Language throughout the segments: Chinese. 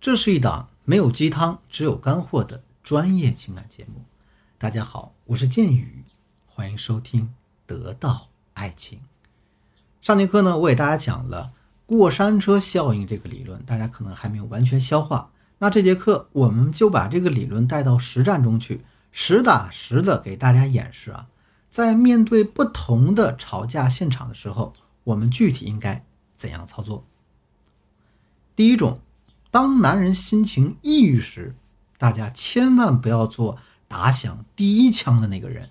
这是一档没有鸡汤，只有干货的专业情感节目。大家好，我是剑宇，欢迎收听《得到爱情》。上节课呢，我给大家讲了过山车效应这个理论，大家可能还没有完全消化。那这节课我们就把这个理论带到实战中去，实打实的给大家演示啊，在面对不同的吵架现场的时候，我们具体应该怎样操作。第一种，当男人心情抑郁时，大家千万不要做打响第一枪的那个人。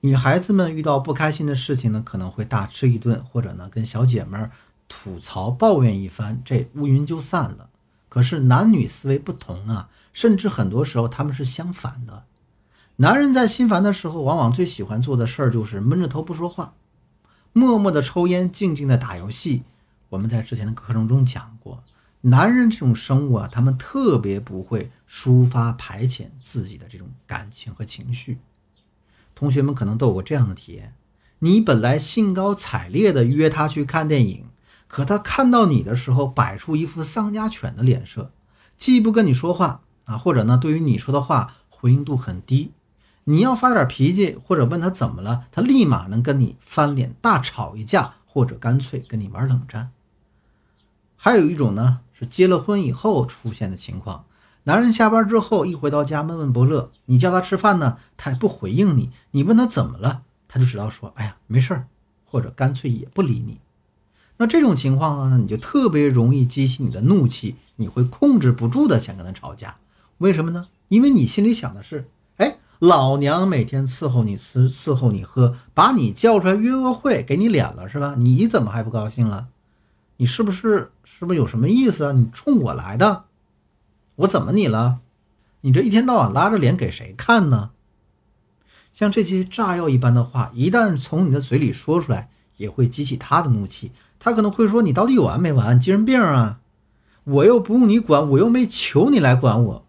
女孩子们遇到不开心的事情呢，可能会大吃一顿，或者呢跟小姐妹吐槽抱怨一番，这乌云就散了。可是男女思维不同啊，甚至很多时候他们是相反的。男人在心烦的时候，往往最喜欢做的事儿就是闷着头不说话，默默的抽烟，静静的打游戏。我们在之前的课程中讲过，男人这种生物啊，他们特别不会抒发排遣自己的这种感情和情绪。同学们可能都有过这样的体验：你本来兴高采烈的约他去看电影。可他看到你的时候，摆出一副丧家犬的脸色，既不跟你说话啊，或者呢，对于你说的话回应度很低。你要发点脾气或者问他怎么了，他立马能跟你翻脸大吵一架，或者干脆跟你玩冷战。还有一种呢，是结了婚以后出现的情况：男人下班之后一回到家闷闷不乐，你叫他吃饭呢，他也不回应你。你问他怎么了，他就知道说：“哎呀，没事儿。”或者干脆也不理你。那这种情况呢，你就特别容易激起你的怒气，你会控制不住的想跟他吵架。为什么呢？因为你心里想的是，哎，老娘每天伺候你吃，伺候你喝，把你叫出来约个会，给你脸了是吧？你怎么还不高兴了？你是不是是不是有什么意思啊？你冲我来的？我怎么你了？你这一天到晚拉着脸给谁看呢？像这些炸药一般的话，一旦从你的嘴里说出来，也会激起他的怒气。他可能会说：“你到底有完没完？精神病啊！我又不用你管，我又没求你来管我。”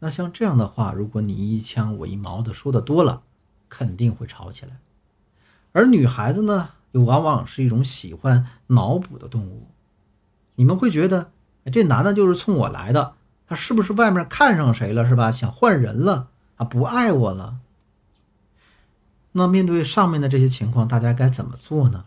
那像这样的话，如果你一枪我一矛的说的多了，肯定会吵起来。而女孩子呢，又往往是一种喜欢脑补的动物。你们会觉得，这男的就是冲我来的，他是不是外面看上谁了，是吧？想换人了啊，不爱我了。那面对上面的这些情况，大家该怎么做呢？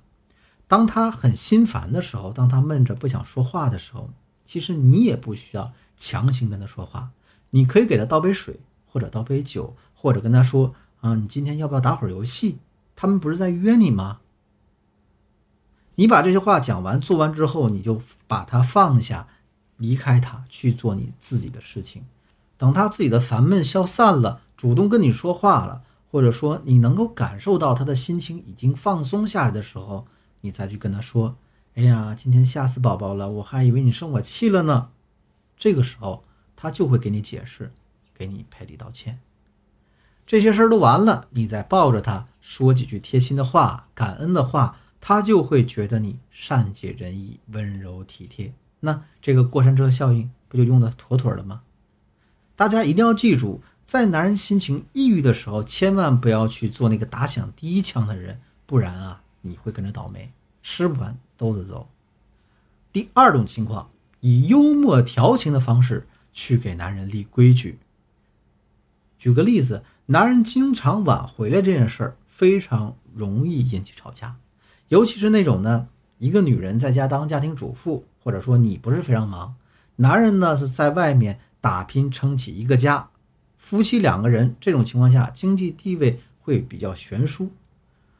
当他很心烦的时候，当他闷着不想说话的时候，其实你也不需要强行跟他说话，你可以给他倒杯水，或者倒杯酒，或者跟他说：“啊，你今天要不要打会儿游戏？”他们不是在约你吗？你把这些话讲完、做完之后，你就把他放下，离开他去做你自己的事情。等他自己的烦闷消散了，主动跟你说话了，或者说你能够感受到他的心情已经放松下来的时候。你再去跟他说：“哎呀，今天吓死宝宝了，我还以为你生我气了呢。”这个时候，他就会给你解释，给你赔礼道歉。这些事儿都完了，你再抱着他说几句贴心的话、感恩的话，他就会觉得你善解人意、温柔体贴。那这个过山车效应不就用的妥妥的吗？大家一定要记住，在男人心情抑郁的时候，千万不要去做那个打响第一枪的人，不然啊。你会跟着倒霉，吃不完兜着走。第二种情况，以幽默调情的方式去给男人立规矩。举个例子，男人经常晚回来这件事儿，非常容易引起吵架。尤其是那种呢，一个女人在家当家庭主妇，或者说你不是非常忙，男人呢是在外面打拼撑起一个家，夫妻两个人这种情况下，经济地位会比较悬殊。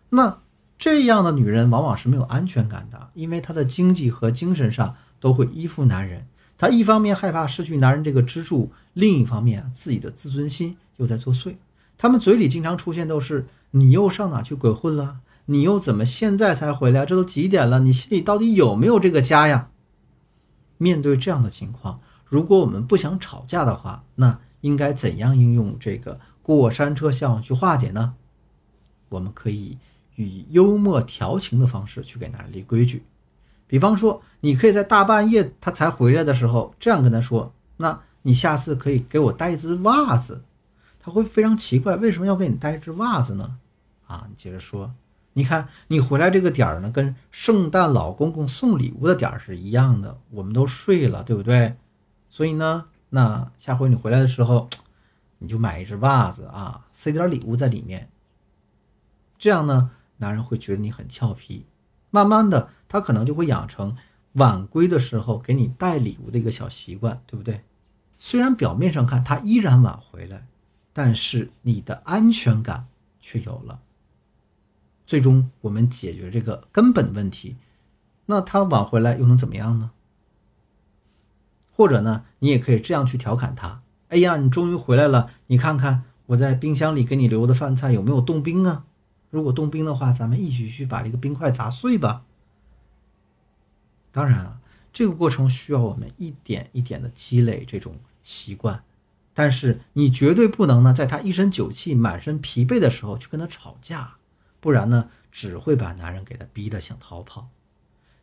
那这样的女人往往是没有安全感的，因为她的经济和精神上都会依附男人。她一方面害怕失去男人这个支柱，另一方面自己的自尊心又在作祟。他们嘴里经常出现都是“你又上哪去鬼混了？你又怎么现在才回来？这都几点了？你心里到底有没有这个家呀？”面对这样的情况，如果我们不想吵架的话，那应该怎样应用这个过山车效应去化解呢？我们可以。以幽默调情的方式去给男人立规矩，比方说，你可以在大半夜他才回来的时候，这样跟他说：“那你下次可以给我带一只袜子。”他会非常奇怪，为什么要给你带一只袜子呢？啊，你接着说：“你看你回来这个点儿呢，跟圣诞老公公送礼物的点儿是一样的，我们都睡了，对不对？所以呢，那下回你回来的时候，你就买一只袜子啊，塞点礼物在里面。这样呢，男人会觉得你很俏皮，慢慢的，他可能就会养成晚归的时候给你带礼物的一个小习惯，对不对？虽然表面上看他依然晚回来，但是你的安全感却有了。最终我们解决这个根本问题，那他晚回来又能怎么样呢？或者呢，你也可以这样去调侃他：哎呀，你终于回来了，你看看我在冰箱里给你留的饭菜有没有冻冰啊？如果冻冰的话，咱们一起去把这个冰块砸碎吧。当然啊，这个过程需要我们一点一点的积累这种习惯，但是你绝对不能呢，在他一身酒气、满身疲惫的时候去跟他吵架，不然呢，只会把男人给他逼得想逃跑。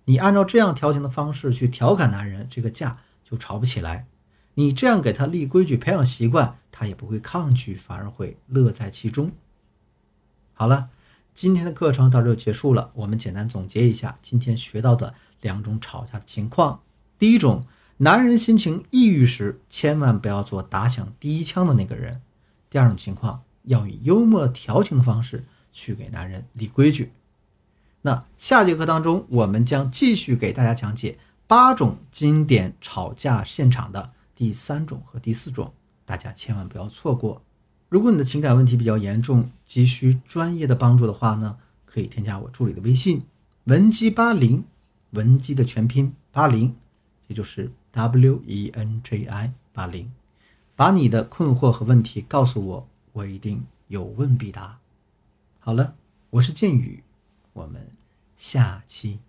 你按照这样调情的方式去调侃男人，这个架就吵不起来。你这样给他立规矩、培养习惯，他也不会抗拒，反而会乐在其中。好了。今天的课程到这就结束了。我们简单总结一下今天学到的两种吵架的情况：第一种，男人心情抑郁时，千万不要做打响第一枪的那个人；第二种情况，要以幽默调情的方式去给男人立规矩。那下节课当中，我们将继续给大家讲解八种经典吵架现场的第三种和第四种，大家千万不要错过。如果你的情感问题比较严重，急需专业的帮助的话呢，可以添加我助理的微信文姬八零，文姬的全拼八零，也就是 W E N J I 八零，把你的困惑和问题告诉我，我一定有问必答。好了，我是剑宇，我们下期。